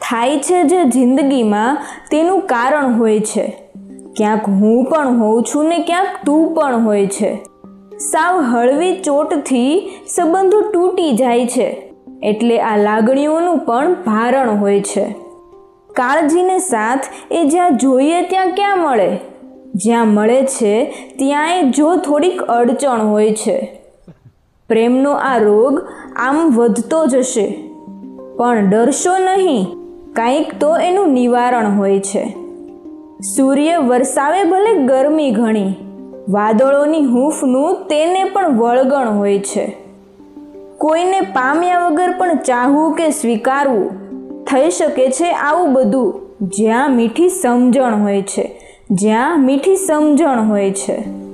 થાય છે જે જિંદગીમાં તેનું કારણ હોય છે. ક્યાંક હું પણ હોઉં છું ને ક્યાંક તું પણ હોય છે. સાવ હળવી ચોટથી સંબંધો તૂટી જાય છે. એટલે આ લાગણીઓનું પણ ભારણ હોય છે. કાળજીને સાથ એ જ્યાં જોઈએ ત્યાં ક્યાં મળે? જ્યાં મળે છે ત્યાંય જો થોડીક અડચણ હોય છે. પ્રેમનો આ રોગ આમ વધતો જશે. પણ ડરશો નહીં, કાંઈક તો એનું નિવારણ હોય છે. સૂર્ય વરસાવે ભલે ગરમી ઘણી, વાદળોની હૂંફનું તેને પણ વળગણ હોય છે. કોઈને પામ્યા વગર પણ ચાહવું કે સ્વીકારવું, થઈ શકે છે આવું બધું. જ્યાં મીઠી સમજણ હોય છે, જ્યાં મીઠી સમજણ હોય છે.